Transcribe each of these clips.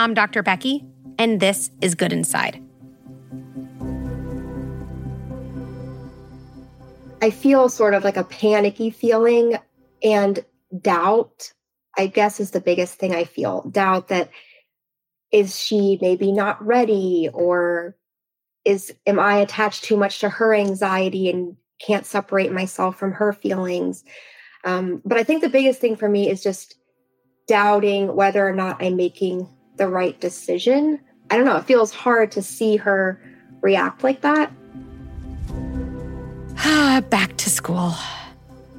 I'm Dr. Becky, and this is Good Inside. I feel sort of like a panicky feeling and doubt, I guess, is the biggest thing I feel. Doubt that is she maybe not ready or is am I attached too much to her anxiety and can't separate myself from her feelings? Um, but I think the biggest thing for me is just doubting whether or not I'm making the right decision. I don't know, it feels hard to see her react like that. Back to school.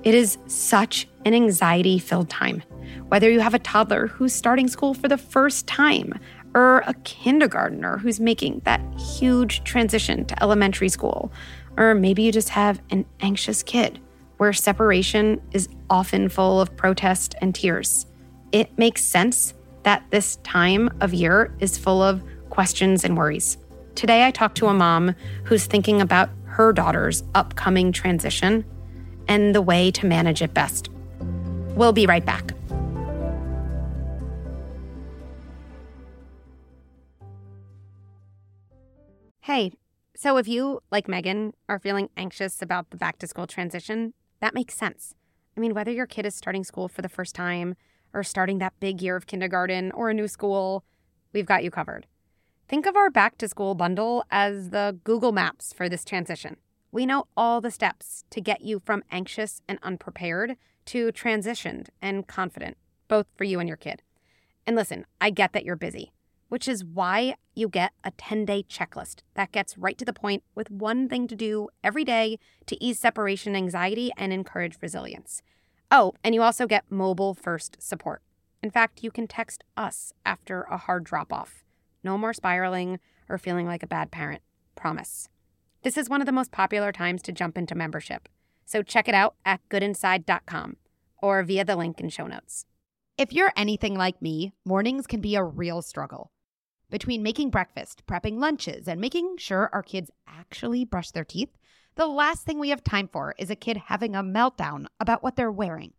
It is such an anxiety filled time. Whether you have a toddler who's starting school for the first time, or a kindergartner who's making that huge transition to elementary school, or maybe you just have an anxious kid where separation is often full of protest and tears. It makes sense that this time of year is full of questions and worries. Today, I talked to a mom who's thinking about her daughter's upcoming transition and the way to manage it best. We'll be right back. Hey, so if you, like Megan, are feeling anxious about the back to school transition, that makes sense. I mean, whether your kid is starting school for the first time or starting that big year of kindergarten or a new school, we've got you covered. Think of our back to school bundle as the Google Maps for this transition. We know all the steps to get you from anxious and unprepared to transitioned and confident, both for you and your kid. And listen, I get that you're busy, which is why you get a 10 day checklist that gets right to the point with one thing to do every day to ease separation anxiety and encourage resilience. Oh, and you also get mobile first support. In fact, you can text us after a hard drop off. No more spiraling or feeling like a bad parent. Promise. This is one of the most popular times to jump into membership. So check it out at goodinside.com or via the link in show notes. If you're anything like me, mornings can be a real struggle. Between making breakfast, prepping lunches, and making sure our kids actually brush their teeth, the last thing we have time for is a kid having a meltdown about what they're wearing.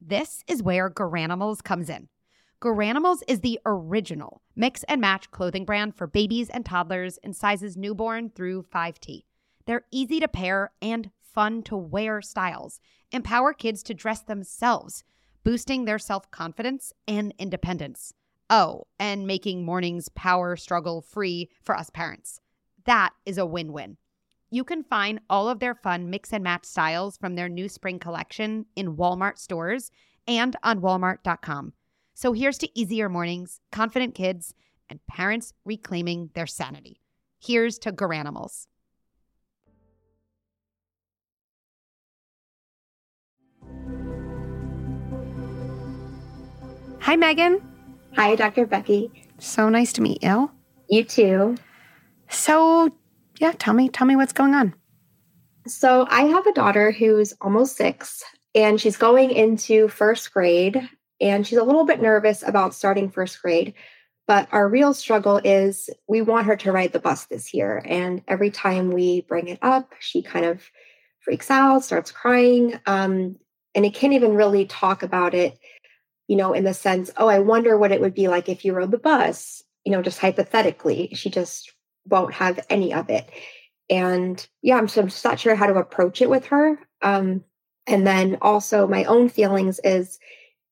This is where Garanimals comes in. Garanimals is the original mix and match clothing brand for babies and toddlers in sizes newborn through 5T. They're easy to pair and fun to wear styles, empower kids to dress themselves, boosting their self confidence and independence. Oh, and making mornings power struggle free for us parents. That is a win win. You can find all of their fun mix and match styles from their new spring collection in Walmart stores and on walmart.com. So here's to easier mornings, confident kids, and parents reclaiming their sanity. Here's to Garanimals. Hi, Megan. Hi, Dr. Becky. So nice to meet you. You too. So, yeah, tell me, tell me what's going on. So, I have a daughter who's almost six and she's going into first grade and she's a little bit nervous about starting first grade. But our real struggle is we want her to ride the bus this year. And every time we bring it up, she kind of freaks out, starts crying, um, and it can't even really talk about it, you know, in the sense, oh, I wonder what it would be like if you rode the bus, you know, just hypothetically. She just won't have any of it. And yeah, I'm just not sure how to approach it with her. Um, and then also, my own feelings is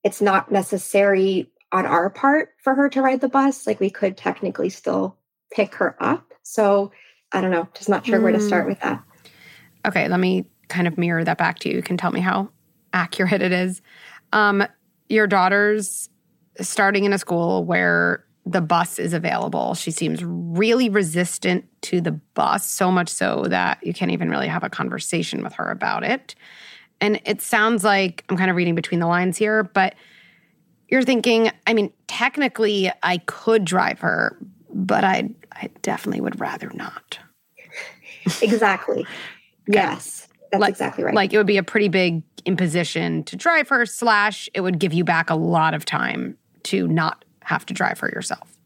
it's not necessary on our part for her to ride the bus. Like we could technically still pick her up. So I don't know, just not sure mm. where to start with that. Okay, let me kind of mirror that back to you. You can tell me how accurate it is. Um, your daughter's starting in a school where the bus is available. She seems really resistant to the bus, so much so that you can't even really have a conversation with her about it. And it sounds like I'm kind of reading between the lines here, but you're thinking, I mean, technically I could drive her, but I I definitely would rather not. exactly. okay. Yes. That's like, exactly right. Like it would be a pretty big imposition to drive her, slash, it would give you back a lot of time to not have to drive her yourself.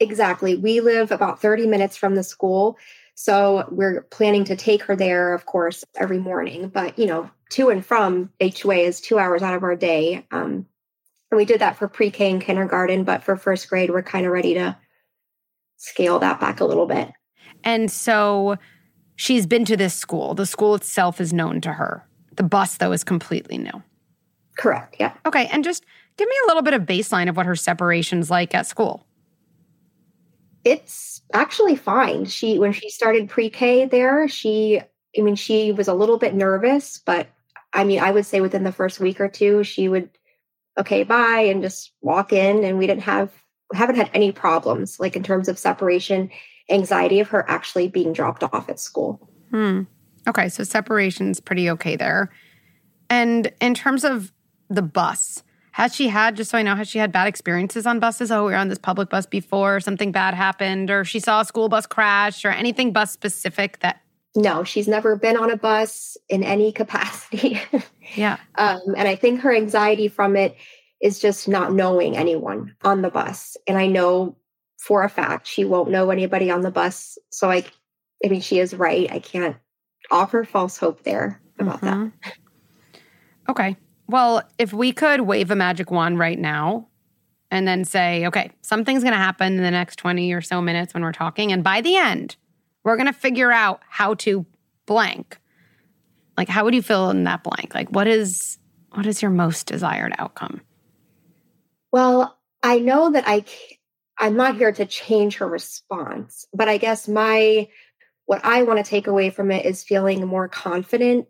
Exactly. We live about 30 minutes from the school. So we're planning to take her there, of course, every morning. But, you know, to and from HOA is two hours out of our day. Um, And we did that for pre K and kindergarten, but for first grade, we're kind of ready to scale that back a little bit. And so she's been to this school. The school itself is known to her. The bus, though, is completely new. Correct. Yeah. Okay. And just give me a little bit of baseline of what her separation's like at school. It's actually fine. She, when she started pre K there, she, I mean, she was a little bit nervous, but I mean, I would say within the first week or two, she would, okay, bye, and just walk in. And we didn't have, haven't had any problems, like in terms of separation, anxiety of her actually being dropped off at school. Hmm. Okay. So separation's pretty okay there. And in terms of the bus, has she had, just so I know, has she had bad experiences on buses? Oh, we were on this public bus before, something bad happened, or she saw a school bus crash, or anything bus specific that. No, she's never been on a bus in any capacity. yeah. Um, and I think her anxiety from it is just not knowing anyone on the bus. And I know for a fact she won't know anybody on the bus. So I, I mean, she is right. I can't offer false hope there about mm-hmm. that. Okay. Well, if we could wave a magic wand right now and then say, okay, something's going to happen in the next 20 or so minutes when we're talking. And by the end, we're going to figure out how to blank. Like, how would you fill in that blank? Like, what is what is your most desired outcome? Well, I know that I I'm not here to change her response, but I guess my what I want to take away from it is feeling more confident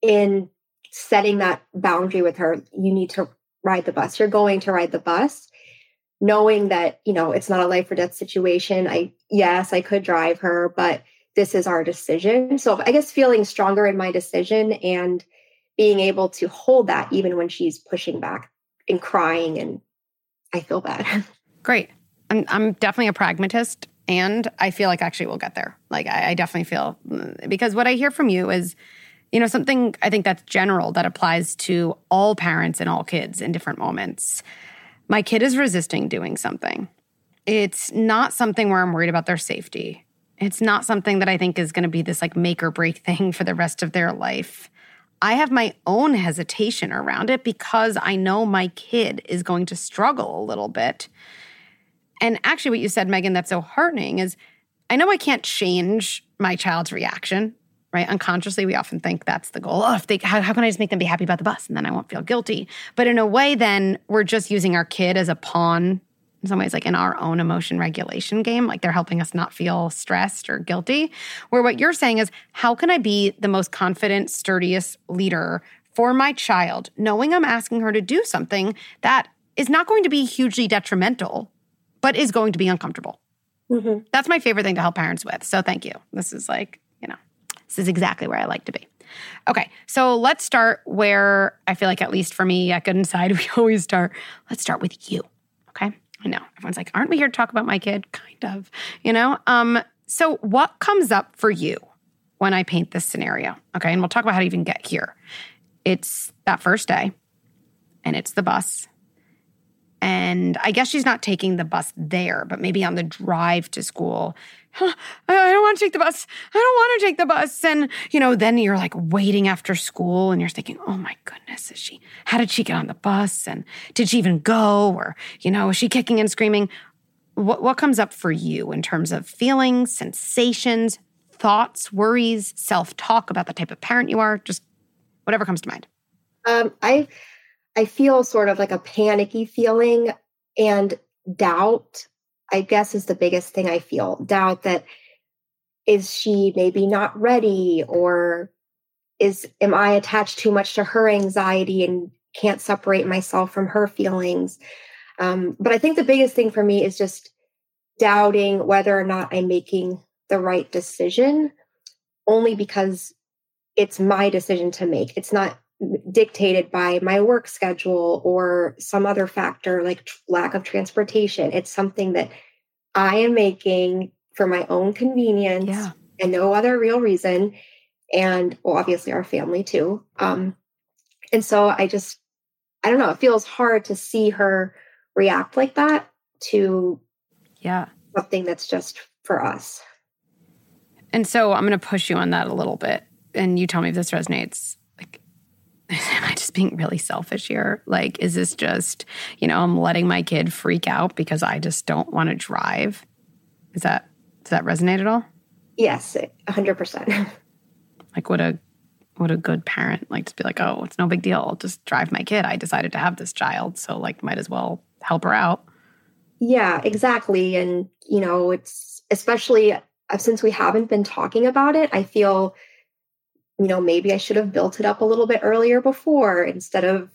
in setting that boundary with her. You need to ride the bus. You're going to ride the bus, knowing that, you know, it's not a life or death situation. I, yes, I could drive her, but this is our decision. So I guess feeling stronger in my decision and being able to hold that even when she's pushing back and crying and I feel bad. Great. I'm, I'm definitely a pragmatist and I feel like actually we'll get there. Like I, I definitely feel because what I hear from you is you know, something I think that's general that applies to all parents and all kids in different moments. My kid is resisting doing something. It's not something where I'm worried about their safety. It's not something that I think is going to be this like make or break thing for the rest of their life. I have my own hesitation around it because I know my kid is going to struggle a little bit. And actually, what you said, Megan, that's so heartening is I know I can't change my child's reaction right? Unconsciously, we often think that's the goal. Oh, if they, how, how can I just make them be happy about the bus and then I won't feel guilty? But in a way, then we're just using our kid as a pawn in some ways, like in our own emotion regulation game. Like they're helping us not feel stressed or guilty. Where what you're saying is, how can I be the most confident, sturdiest leader for my child, knowing I'm asking her to do something that is not going to be hugely detrimental, but is going to be uncomfortable? Mm-hmm. That's my favorite thing to help parents with. So thank you. This is like this is exactly where I like to be. Okay, so let's start where I feel like, at least for me at Good Inside, we always start. Let's start with you. Okay, I know everyone's like, aren't we here to talk about my kid? Kind of, you know. Um, so what comes up for you when I paint this scenario? Okay, and we'll talk about how to even get here. It's that first day, and it's the bus, and I guess she's not taking the bus there, but maybe on the drive to school. I don't want to take the bus. I don't want to take the bus. And, you know, then you're like waiting after school and you're thinking, oh my goodness, is she, how did she get on the bus? And did she even go? Or, you know, is she kicking and screaming? What, what comes up for you in terms of feelings, sensations, thoughts, worries, self talk about the type of parent you are? Just whatever comes to mind. Um, I I feel sort of like a panicky feeling and doubt, I guess, is the biggest thing I feel. Doubt that is she maybe not ready or is am I attached too much to her anxiety and can't separate myself from her feelings? Um, but I think the biggest thing for me is just doubting whether or not I'm making the right decision only because it's my decision to make. It's not dictated by my work schedule or some other factor like lack of transportation. It's something that I am making for my own convenience yeah. and no other real reason. And well, obviously our family too. Um, and so I just, I don't know, it feels hard to see her react like that to yeah something that's just for us. And so I'm going to push you on that a little bit. And you tell me if this resonates am I just being really selfish here? Like, is this just, you know, I'm letting my kid freak out because I just don't want to drive? Is that, does that resonate at all? Yes, 100%. like, what a, what a good parent, like to be like, oh, it's no big deal. I'll just drive my kid. I decided to have this child. So, like, might as well help her out. Yeah, exactly. And, you know, it's especially uh, since we haven't been talking about it, I feel you know, maybe I should have built it up a little bit earlier before instead of,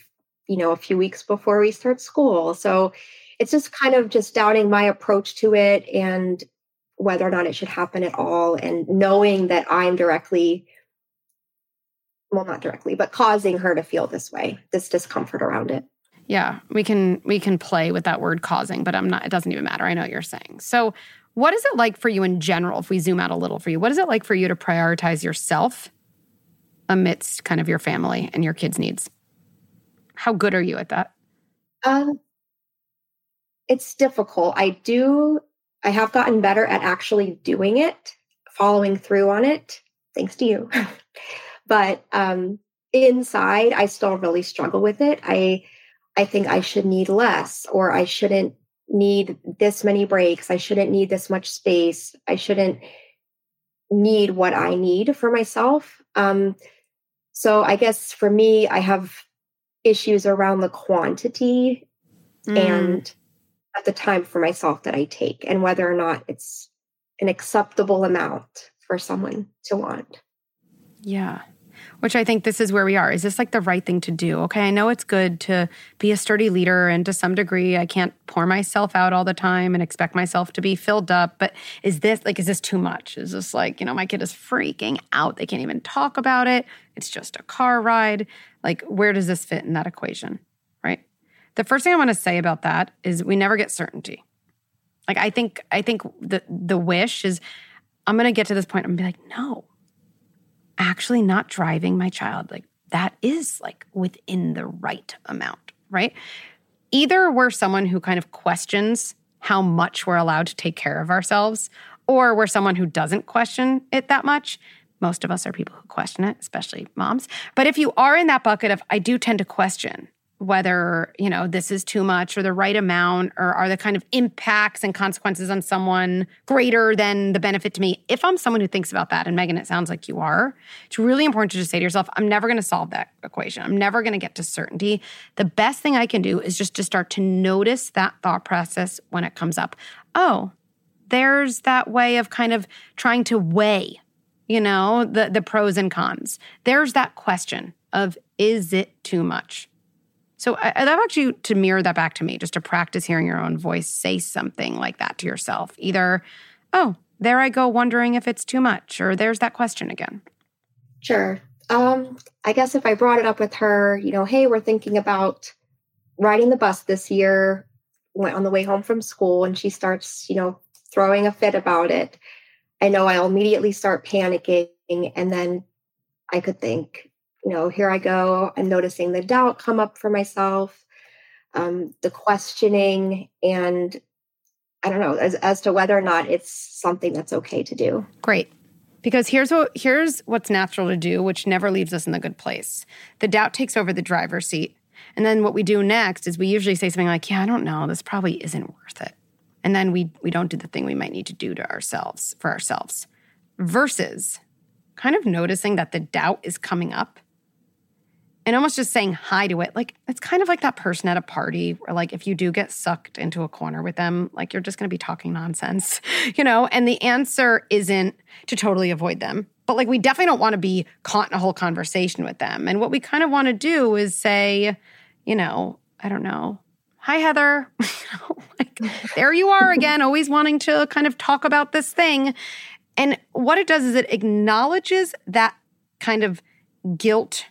you know, a few weeks before we start school. So it's just kind of just doubting my approach to it and whether or not it should happen at all and knowing that I'm directly well not directly but causing her to feel this way this discomfort around it. Yeah we can we can play with that word causing but i'm not it doesn't even matter. I know what you're saying. So what is it like for you in general if we zoom out a little for you what is it like for you to prioritize yourself amidst kind of your family and your kids' needs? How good are you at that? Um, it's difficult. I do, I have gotten better at actually doing it, following through on it, thanks to you. but um, inside, I still really struggle with it. I, I think I should need less, or I shouldn't need this many breaks. I shouldn't need this much space. I shouldn't need what I need for myself. Um, so I guess for me, I have issues around the quantity mm. and at the time for myself that I take and whether or not it's an acceptable amount for someone to want. Yeah which I think this is where we are. Is this like the right thing to do? Okay, I know it's good to be a sturdy leader, and to some degree, I can't pour myself out all the time and expect myself to be filled up. But is this like, is this too much? Is this like, you know, my kid is freaking out. They can't even talk about it. It's just a car ride. Like, where does this fit in that equation? Right. The first thing I want to say about that is we never get certainty. Like, I think, I think the the wish is I'm going to get to this point. To be like, no, actually not driving my child, like that is like within the right amount, right? Either we're someone who kind of questions how much we're allowed to take care of ourselves, or we're someone who doesn't question it that much. Most of us are people who question it, especially moms. But if you are in that bucket of, I do tend to question, whether you know this is too much or the right amount or are the kind of impacts and consequences on someone greater than the benefit to me? If i'm someone who thinks about that and megan it sounds like you are it's really important to just say to yourself i'm never going to solve that equation. I'm never going to get to certainty. The best thing i can do is just to start to notice that thought process when it comes up. Oh there's that way of kind of trying to weigh you know the the pros and cons. There's that question of is it too much so I, would love actually to mirror that back to me, just to practice hearing your own voice say something like that to yourself. Either, oh, there I go wondering if it's too much, or there's that question again. Sure. Um, I guess if I brought it up with her, you know, hey, we're thinking about riding the bus this year, went on the way home from school, and she starts, you know, throwing a fit about it. I know I'll immediately start panicking, and then I could think, you know, here I go. I'm noticing the doubt come up for myself, um, the questioning, and I don't know as, as to whether or not it's something that's okay to do. Great. Because here's what here's what's natural to do, which never leaves us in the good place. The doubt takes over the driver's seat. And then what we do next is we usually say something like, Yeah, I don't know, this probably isn't worth it. And then we we don't do the thing we might need to do to ourselves for ourselves. Versus kind of noticing that the doubt is coming up and almost just saying hi to it. Like it's kind of like that person at a party where like if you do get sucked into a corner with them, like you're just going to be talking nonsense, you know? And the answer isn't to totally avoid them. But like we definitely don't want to be caught in a whole conversation with them. And what we kind of want to do is say, you know, I don't know, hi Heather. like there you are again, always wanting to kind of talk about this thing. And what it does is it acknowledges that kind of guilt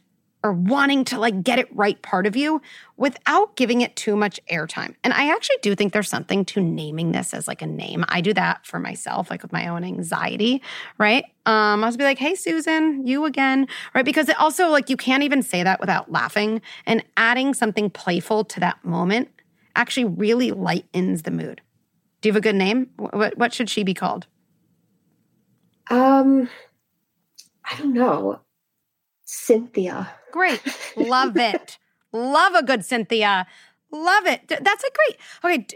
or wanting to like get it right part of you without giving it too much airtime. And I actually do think there's something to naming this as like a name. I do that for myself, like with my own anxiety, right? Um, I'll just be like, hey, Susan, you again, right? Because it also like you can't even say that without laughing and adding something playful to that moment actually really lightens the mood. Do you have a good name? What, what should she be called? Um, I don't know. Cynthia. Great. Love it. Love a good Cynthia. Love it. That's a great. Okay.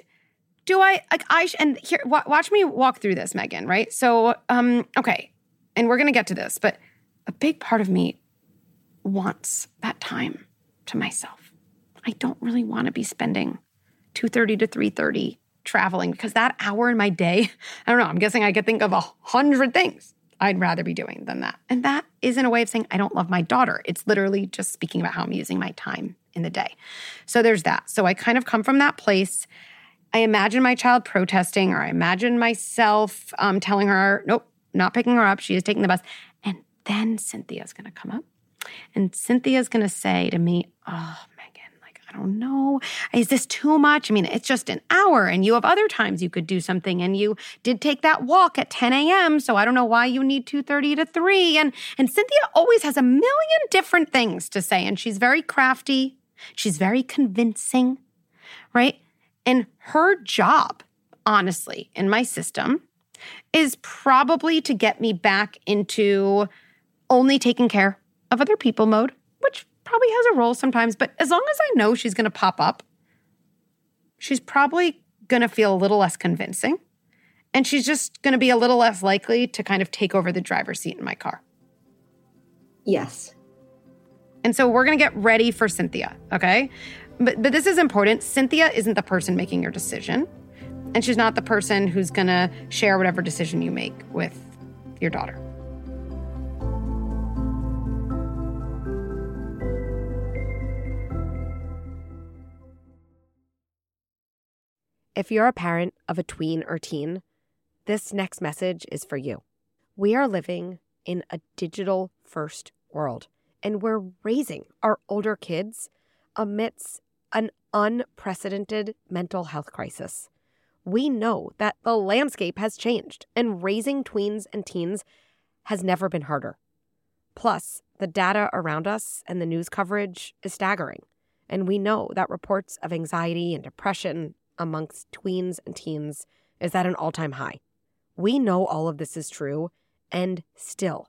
Do I like I and here watch me walk through this, Megan, right? So, um okay. And we're going to get to this, but a big part of me wants that time to myself. I don't really want to be spending 2:30 to 3:30 traveling because that hour in my day, I don't know, I'm guessing I could think of a hundred things I'd rather be doing than that. And that isn't a way of saying I don't love my daughter. It's literally just speaking about how I'm using my time in the day. So there's that. So I kind of come from that place. I imagine my child protesting, or I imagine myself um, telling her, nope, not picking her up. She is taking the bus. And then Cynthia's going to come up. And Cynthia's going to say to me, oh, I don't know. Is this too much? I mean, it's just an hour, and you have other times you could do something, and you did take that walk at 10 a.m. So I don't know why you need 2:30 to 3. And and Cynthia always has a million different things to say, and she's very crafty. She's very convincing, right? And her job, honestly, in my system, is probably to get me back into only taking care of other people mode, probably has a role sometimes, but as long as I know she's going to pop up, she's probably going to feel a little less convincing. And she's just going to be a little less likely to kind of take over the driver's seat in my car. Yes. And so we're going to get ready for Cynthia, okay? But but this is important. Cynthia isn't the person making your decision, and she's not the person who's going to share whatever decision you make with your daughter. If you're a parent of a tween or teen, this next message is for you. We are living in a digital first world, and we're raising our older kids amidst an unprecedented mental health crisis. We know that the landscape has changed, and raising tweens and teens has never been harder. Plus, the data around us and the news coverage is staggering. And we know that reports of anxiety and depression amongst tweens and teens is at an all time high. We know all of this is true, and still,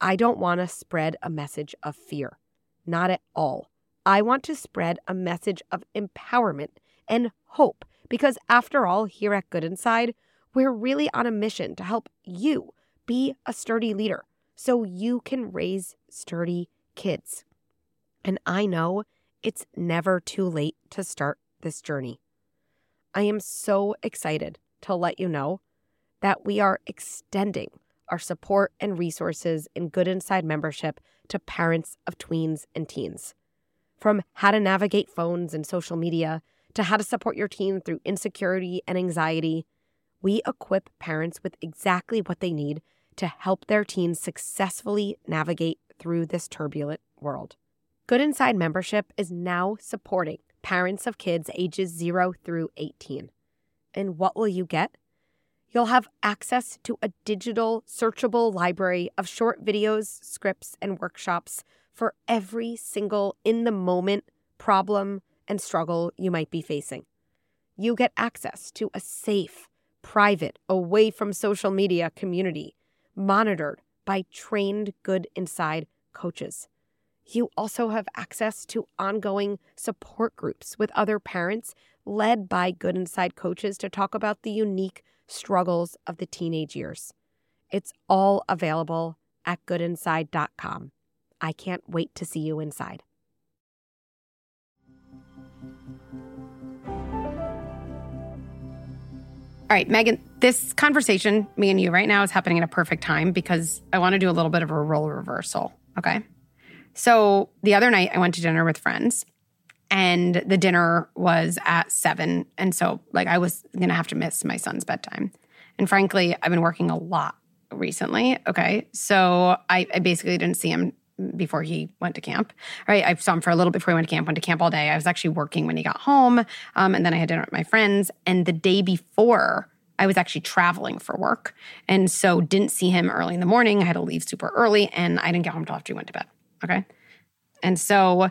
I don't want to spread a message of fear. Not at all. I want to spread a message of empowerment and hope because, after all, here at Good Inside, we're really on a mission to help you be a sturdy leader so you can raise sturdy kids. And I know it's never too late to start this journey. I am so excited to let you know that we are extending our support and resources in Good Inside membership to parents of tweens and teens. From how to navigate phones and social media to how to support your teen through insecurity and anxiety, we equip parents with exactly what they need to help their teens successfully navigate through this turbulent world. Good Inside membership is now supporting parents of kids ages 0 through 18. And what will you get? You'll have access to a digital, searchable library of short videos, scripts, and workshops for every single in the moment problem and struggle you might be facing. You get access to a safe, private, away from social media community monitored by trained Good Inside coaches. You also have access to ongoing support groups with other parents led by Good Inside coaches to talk about the unique struggles of the teenage years. It's all available at goodinside.com. I can't wait to see you inside. All right, Megan, this conversation, me and you right now, is happening at a perfect time because I want to do a little bit of a role reversal. Okay. So the other night I went to dinner with friends and the dinner was at seven. And so, like, I was to have to miss my son's bedtime. And frankly, I've been working a lot recently. Okay. So I, I basically didn't see him before he went to camp. Right. I saw him for a little bit before he went to camp, went to camp all day. I was actually working when he got home. Um, and then I had dinner with my friends. And the day before, I was actually traveling for work. And so didn't see him early in the morning. I had to leave super early and I didn't get home until after he went to bed. Okay. And so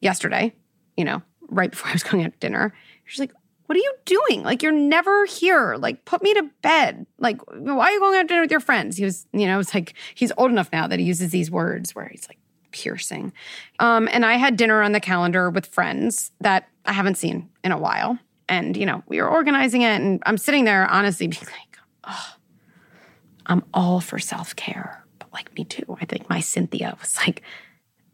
yesterday, you know, right before I was going out to dinner, she's like, What are you doing? Like, you're never here. Like, put me to bed. Like, why are you going out to dinner with your friends? He was, you know, it's like he's old enough now that he uses these words where he's like, piercing. Um, and I had dinner on the calendar with friends that I haven't seen in a while. And, you know, we were organizing it, and I'm sitting there honestly being like, oh, I'm all for self care. Like me too. I think my Cynthia was like,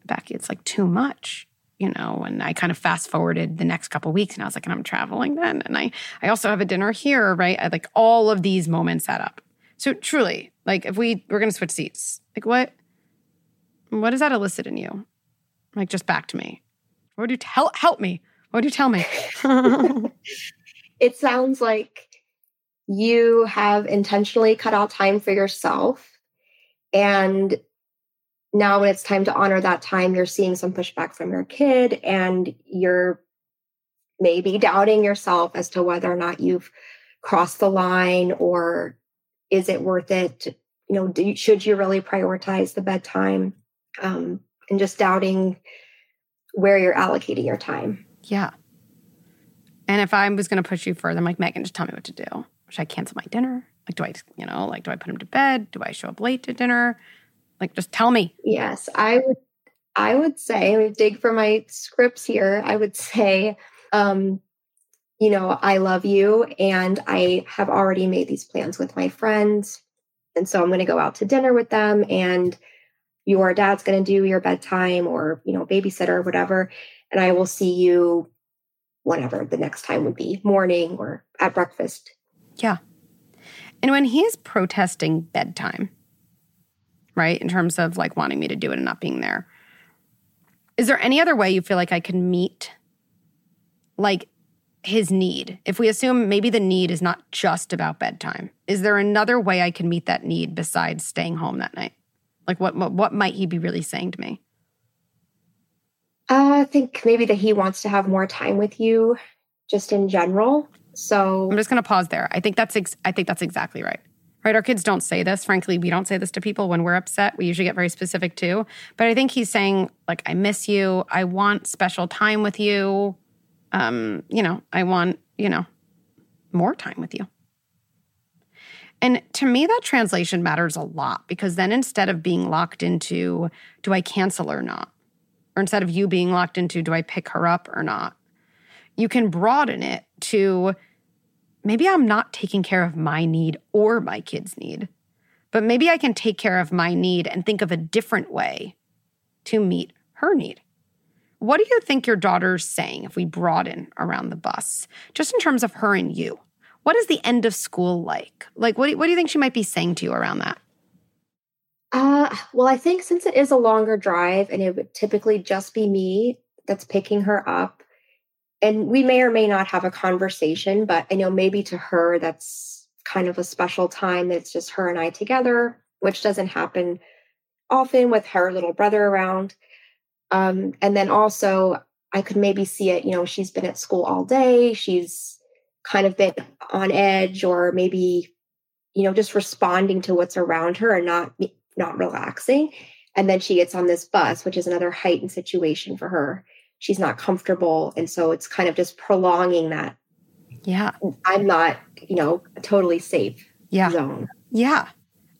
Becky, it's like too much you know? And i kind of fast forwarded the next couple weeks and i was like and i'm traveling then. And i i also have a dinner here right? I, like all of these moments add up. So truly like if we we're to switch seats like what what does that elicit in you? Like just back to me. What would you tell help me. What would you tell me? It sounds like you have intentionally cut out time for yourself and now when it's time to honor that time you're seeing some pushback from your kid and you're maybe doubting yourself as to whether or not you've crossed the line or is it worth it? You know do, should you really prioritize the bedtime? Um, and just doubting where you're allocating your time. Yeah. And if i was going to push you further i'm like megan just tell me what to do. Should i cancel my dinner like do i you know like do i put him to bed do i show up late to dinner like, just tell me. Yes, I would. I would say, I dig for my scripts here. I would say, um, you know, I love you, and I have already made these plans with my friends, and so I'm going to go out to dinner with them, and your dad's going to do your bedtime or you know babysitter or whatever, and I will see you whenever the next time would be morning or at breakfast. Yeah. And when he is protesting bedtime, right? In terms of like wanting me to do it and not being there. Is there any other way you feel like I can meet like his need? If we assume maybe the need is not just about bedtime, is there another way I can meet that need besides staying home that night? Like what what, what might he be really saying to me? Uh, I think maybe that he wants to have more time with you just in general. So I'm just going to pause there. I think that's ex- I think that's exactly right right? Our kids don't say this. Frankly, we don't say this to people when we're upset. We usually get very specific too. But I think he's saying, like, I miss you. I want special time with you. Um, you know, I want, you know, more time with you. And to me, that translation matters a lot because then instead of being locked into, do I cancel or not? Or instead of you being locked into, do I pick her up or not? You can broaden it to, maybe I'm not taking care of my need or my kid's need, but maybe I can take care of my need and think of a different way to meet her need. What do you think your daughter's saying if we broaden around the bus, just in terms of her and you? What is the end of school like? Like, what do, what do you think she might be saying to you around that? Uh, well, I think since it is a longer drive and it would typically just be me that's picking her up, and we may or may not have a conversation, but I know maybe to her that's kind of a special time that it's just her and I together, which doesn't happen often with her little brother around. Um, and then also, I could maybe see it, you know, she's been at school all day, she's kind of been on edge, or maybe, you know, just responding to what's around her and not not relaxing. And then she gets on this bus, which is another heightened situation for her she's not comfortable. And so it's kind of just prolonging that yeah. I'm not you know totally safe yeah. zone. Yeah.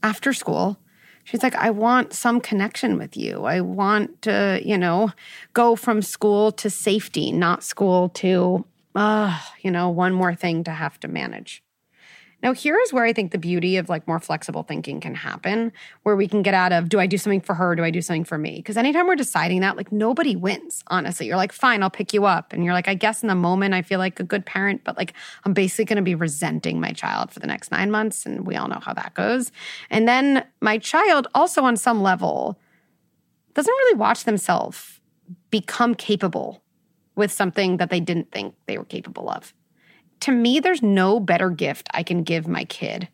After school she's like i want some connection with you. I want to you know go from school to safety not school to uh you know one more thing to have to manage now, here is where I think the beauty of like more flexible thinking can happen, where we can get out of do I do something for her? Do I do something for me? Because anytime we're deciding that, like nobody wins, honestly. You're like, fine, I'll pick you up. And you're like, I guess in the moment I feel like a good parent, but like I'm basically going to be resenting my child for the next nine months. And we all know how that goes. And then my child also, on some level, doesn't really watch themselves become capable with something that they didn't think they were capable of to me, there's no better gift I can give my kid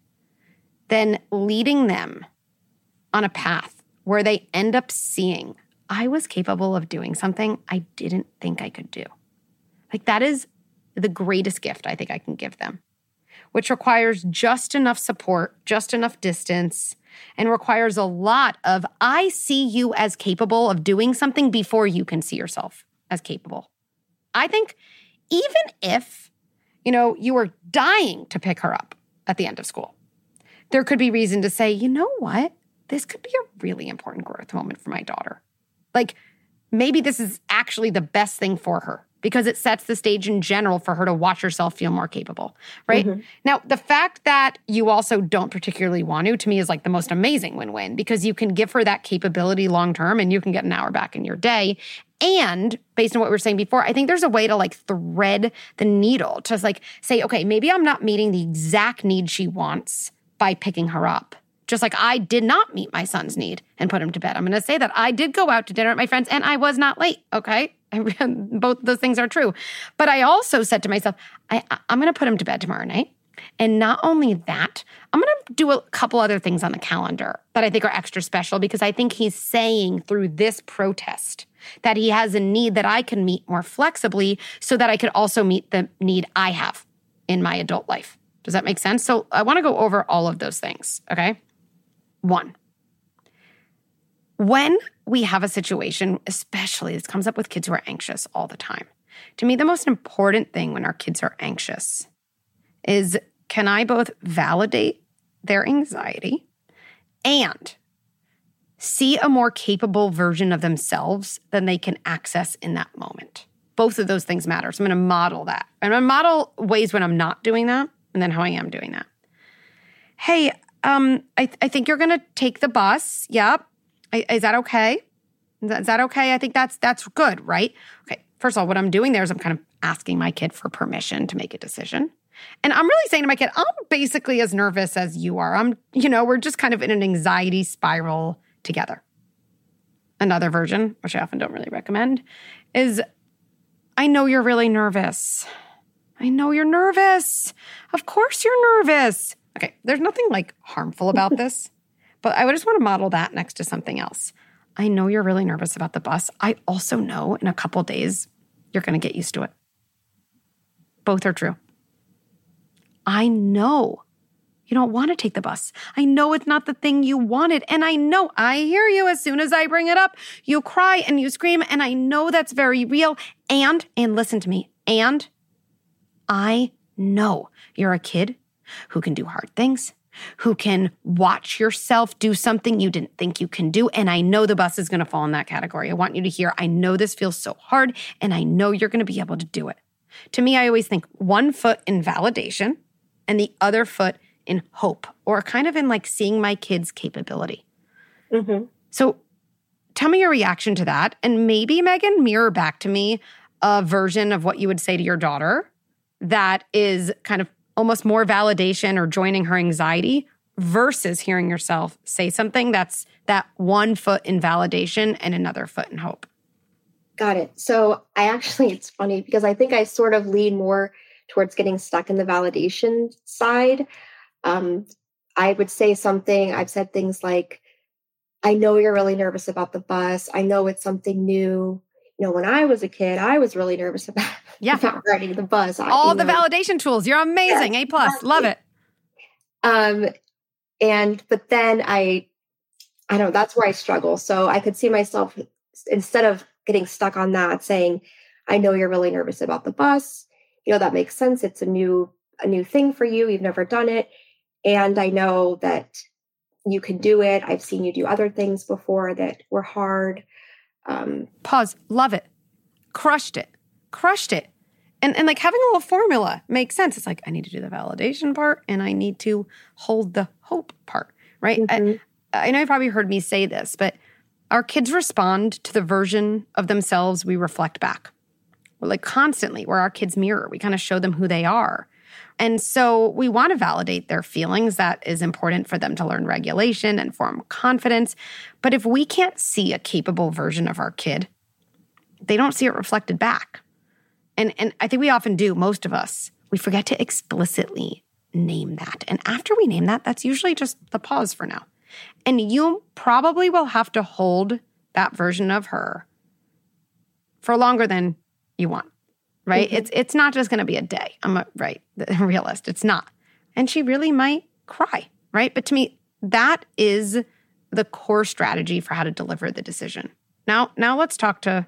than leading them on a path where they end up seeing I was capable of doing something I didn't think I could do. Like, that is the greatest gift I think I can give them, which requires just enough support, just enough distance, and requires a lot of I see you as capable of doing something before you can see yourself as capable. I think even if you know, you were dying to pick her up at the end of school. There could be reason to say, you know what? This could be a really important growth moment for my daughter. Like maybe this is actually the best thing for her because it sets the stage in general for her to watch herself feel more capable, right? Mm-hmm. Now, the fact that you also don't particularly want to, to me, is like the most amazing win win because you can give her that capability long term and you can get an hour back in your day. And based on what we were saying before, I think there's a way to like thread the needle to like say, okay, maybe I'm not meeting the exact need she wants by picking her up. Just like I did not meet my son's need and put him to bed. I'm going to say that I did go out to dinner at my friends and I was not late. Okay. Both those things are true. But I also said to myself, I, I'm going to put him to bed tomorrow night. And not only that, I'm going to do a couple other things on the calendar that I think are extra special because I think he's saying through this protest that he has a need that I can meet more flexibly so that I could also meet the need I have in my adult life. Does that make sense? So I want to go over all of those things. Okay. One, when we have a situation, especially this comes up with kids who are anxious all the time. To me, the most important thing when our kids are anxious is can I both validate their anxiety and see a more capable version of themselves than they can access in that moment? Both of those things matter. So I'm going to model that. I'm going to model ways when I'm not doing that and then how I am doing that. Hey, um, I, th- I think you're going to take the bus. Yep. Is that okay? Is that okay? I think that's that's good, right? Okay. First of all, what I'm doing there is I'm kind of asking my kid for permission to make a decision. And I'm really saying to my kid, I'm basically as nervous as you are. I'm, you know, we're just kind of in an anxiety spiral together. Another version, which I often don't really recommend, is I know you're really nervous. I know you're nervous. Of course you're nervous. Okay, there's nothing like harmful about this. But I would just want to model that next to something else. I know you're really nervous about the bus. I also know in a couple days you're going to get used to it. Both are true. I know you don't want to take the bus. I know it's not the thing you wanted. And I know I hear you as soon as I bring it up. You cry and you scream. And I know that's very real. And, and listen to me. And I know you're a kid who can do hard things who can watch yourself do something you didn't think you can do. And I know the bus is going to fall in that category. I want you to hear, I know this feels so hard, and I know you're going to be able to do it. To me, I always think one foot in validation and the other foot in hope, or kind of in like seeing my kids' capability. Mm-hmm. So tell me your reaction to that. And maybe, Megan, mirror back to me a version of what you would say to your daughter that is kind of almost more validation or joining her anxiety versus hearing yourself say something that's that one foot in validation and another foot in hope. Got it. So I actually, it's funny because I think I sort of lean more towards getting stuck in the validation side. Um, I would say something, I've said things like, I know you're really nervous about the bus. I know it's something new. You know, when I was a kid, I was really nervous about yeah. about riding the bus. All the know. validation tools. You're amazing. Yes, a plus. Love it. Um, and but then I, I don't. That's where I struggle. So I could see myself instead of getting stuck on that, saying, "I know you're really nervous about the bus. You know that makes sense. It's a new a new thing for you. You've never done it, and I know that you can do it. I've seen you do other things before that were hard." Um, Pause. Love it. Crushed it crushed it. And, and like having a little formula makes sense. It's like, I need to do the validation part and I need to hold the hope part, right? Mm-hmm. I, I know you probably heard me say this, but our kids respond to the version of themselves we reflect back. We're like constantly, we're our kids' mirror. We kind of show them who they are. And so we want to validate their feelings. That is important for them to learn regulation and form confidence. But if we can't see a capable version of our kid, they don't see it reflected back. And and I think we often do, most of us. We forget to explicitly name that. And after we name that, that's usually just the pause for now. And you probably will have to hold that version of her for longer than you want. Right? Mm-hmm. It's it's not just going to be a day. I'm a right, the realist. It's not. And she really might cry, right? But to me, that is the core strategy for how to deliver the decision. Now, now let's talk to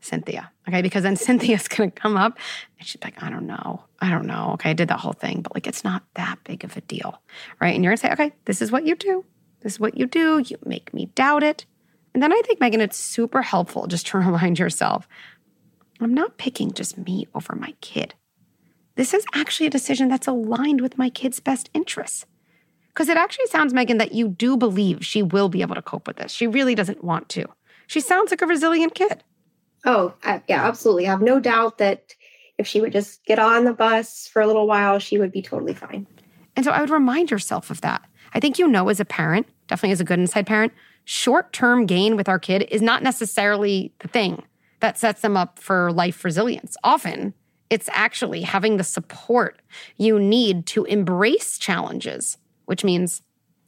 Cynthia. Okay. Because then Cynthia's going to come up and she's like, I don't know. I don't know. Okay. I did that whole thing, but like, it's not that big of a deal. Right. And you're going to say, okay, this is what you do. This is what you do. You make me doubt it. And then I think, Megan, it's super helpful just to remind yourself I'm not picking just me over my kid. This is actually a decision that's aligned with my kid's best interests. Because it actually sounds, Megan, that you do believe she will be able to cope with this. She really doesn't want to. She sounds like a resilient kid. Oh, I, yeah, absolutely. I have no doubt that if she would just get on the bus for a little while, she would be totally fine. And so I would remind yourself of that. I think you know as a parent, definitely as a good inside parent, short term gain with our kid is not necessarily the thing that sets them up for life resilience. Often, it's actually having the support you need to embrace challenges, which means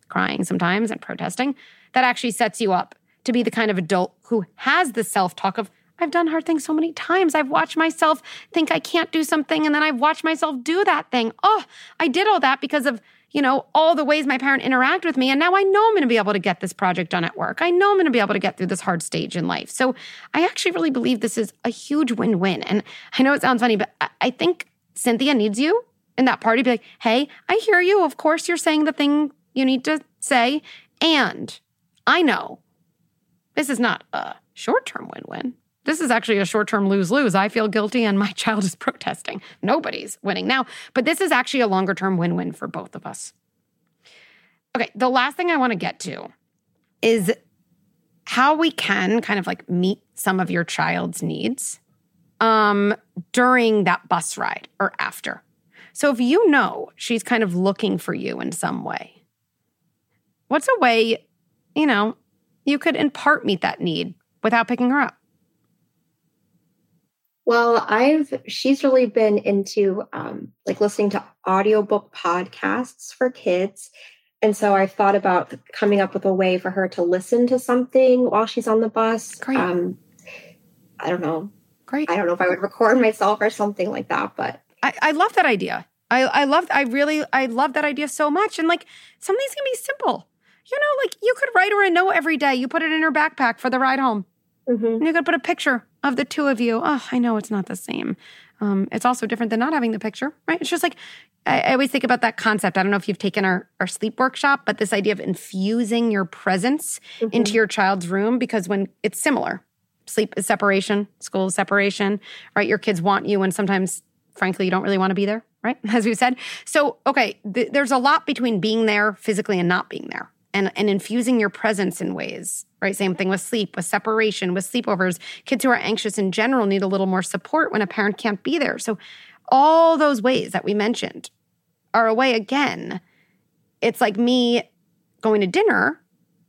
crying sometimes and protesting, that actually sets you up to be the kind of adult who has the self talk of, I've done hard things so many times. I've watched myself think I can't do something, and then I've watched myself do that thing. Oh, I did all that because of you know, all the ways my parent interact with me. And now I know I'm going to be able to get this project done at work. I know I'm going to be able to get through this hard stage in life. So I actually really believe this is a huge win win. And I know it sounds funny, but I think Cynthia needs you in that party. Be like, hey, I hear you. Of course, you're saying the thing you need to say. And I know this is not a short term win win. This is actually a short term lose lose. I feel guilty and my child is protesting. Nobody's winning now, but this is actually a longer term win win for both of us. Okay, the last thing I want to get to is how we can kind of like meet some of your child's needs um, during that bus ride or after. So if you know she's kind of looking for you in some way, what's a way, you know, you could in part meet that need without picking her up? Well, I've she's really been into um, like listening to audiobook podcasts for kids. And so I thought about coming up with a way for her to listen to something while she's on the bus. Great. Um, I don't know. Great. I don't know if I would record myself or something like that, but I, I love that idea. I, I love I really I love that idea so much. And like some of these can be simple. You know, like you could write her a note every day. You put it in her backpack for the ride home. Mm-hmm. And you could put a picture of the two of you. Oh, I know it's not the same. Um, it's also different than not having the picture, right? It's just like I, I, always think about that concept. I don't know if you've taken our, our sleep workshop, but this idea of infusing your presence mm-hmm. into your child's room because when it's similar, sleep is separation, school is separation, right? Your kids want you, and sometimes, frankly, you don't really want to be there, right? As we've said. So, okay, th- there's a lot between being there physically and not being there and, and infusing your presence in ways, right? Same thing with sleep, with separation, with sleepovers. Kids who are anxious in general need a little more support when a parent can't be there. So, all those ways that we mentioned are a way, again, it's like me going to dinner,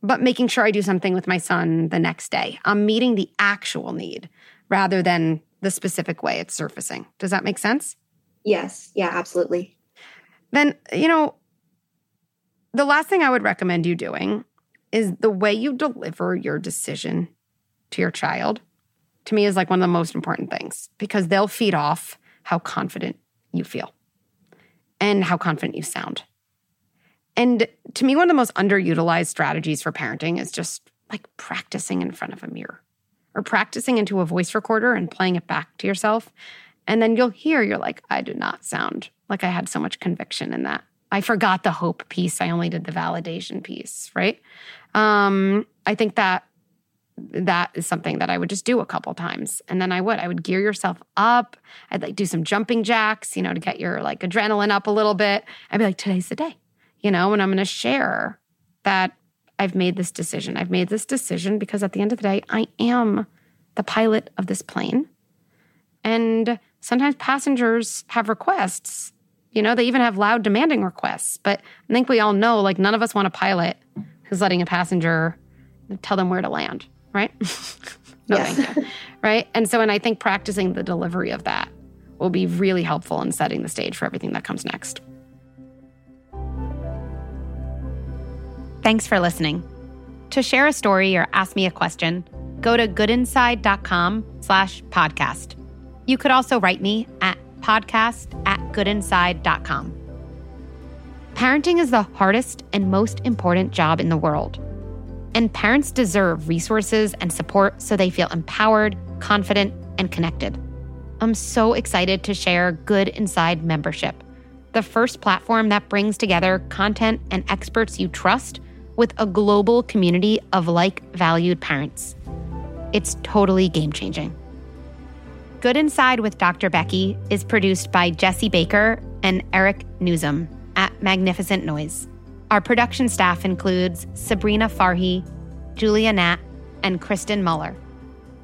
but making sure I do something with my son the next day. I'm meeting the actual need rather than the specific way it's surfacing. Does that make sense? Yes. Yeah, absolutely. Then, you know, the last thing I would recommend you doing is the way you deliver your decision to your child, to me, is like one of the most important things because they'll feed off how confident you feel and how confident you sound. And to me, one of the most underutilized strategies for parenting is just like practicing in front of a mirror or practicing into a voice recorder and playing it back to yourself. And then you'll hear, you're like, I do not sound like I had so much conviction in that. I forgot the hope piece. I only did the validation piece, right? Um, I think that that is something that I would just do a couple times. And then I would, I would gear yourself up. I'd like do some jumping jacks, you know, to get your like adrenaline up a little bit. I'd be like, today's the day, you know, and I'm going to share that I've made this decision. I've made this decision because at the end of the day, I am the pilot of this plane. And sometimes passengers have requests you know, they even have loud demanding requests. But I think we all know like none of us want a pilot who's letting a passenger tell them where to land, right? no, yes. right? And so, and I think practicing the delivery of that will be really helpful in setting the stage for everything that comes next. Thanks for listening. To share a story or ask me a question, go to goodinside.com slash podcast. You could also write me at podcast at goodinside.com. Parenting is the hardest and most important job in the world. And parents deserve resources and support so they feel empowered, confident, and connected. I'm so excited to share Good Inside membership, the first platform that brings together content and experts you trust with a global community of like valued parents. It's totally game changing. Good Inside with Dr. Becky is produced by Jesse Baker and Eric Newsom at Magnificent Noise. Our production staff includes Sabrina Farhi, Julia Nat, and Kristen Muller.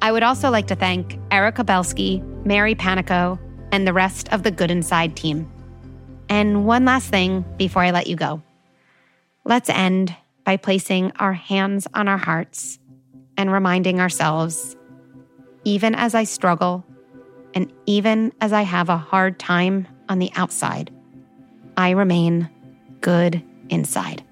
I would also like to thank Erica Belsky, Mary Panico, and the rest of the Good Inside team. And one last thing before I let you go. Let's end by placing our hands on our hearts and reminding ourselves even as I struggle, and even as I have a hard time on the outside, I remain good inside.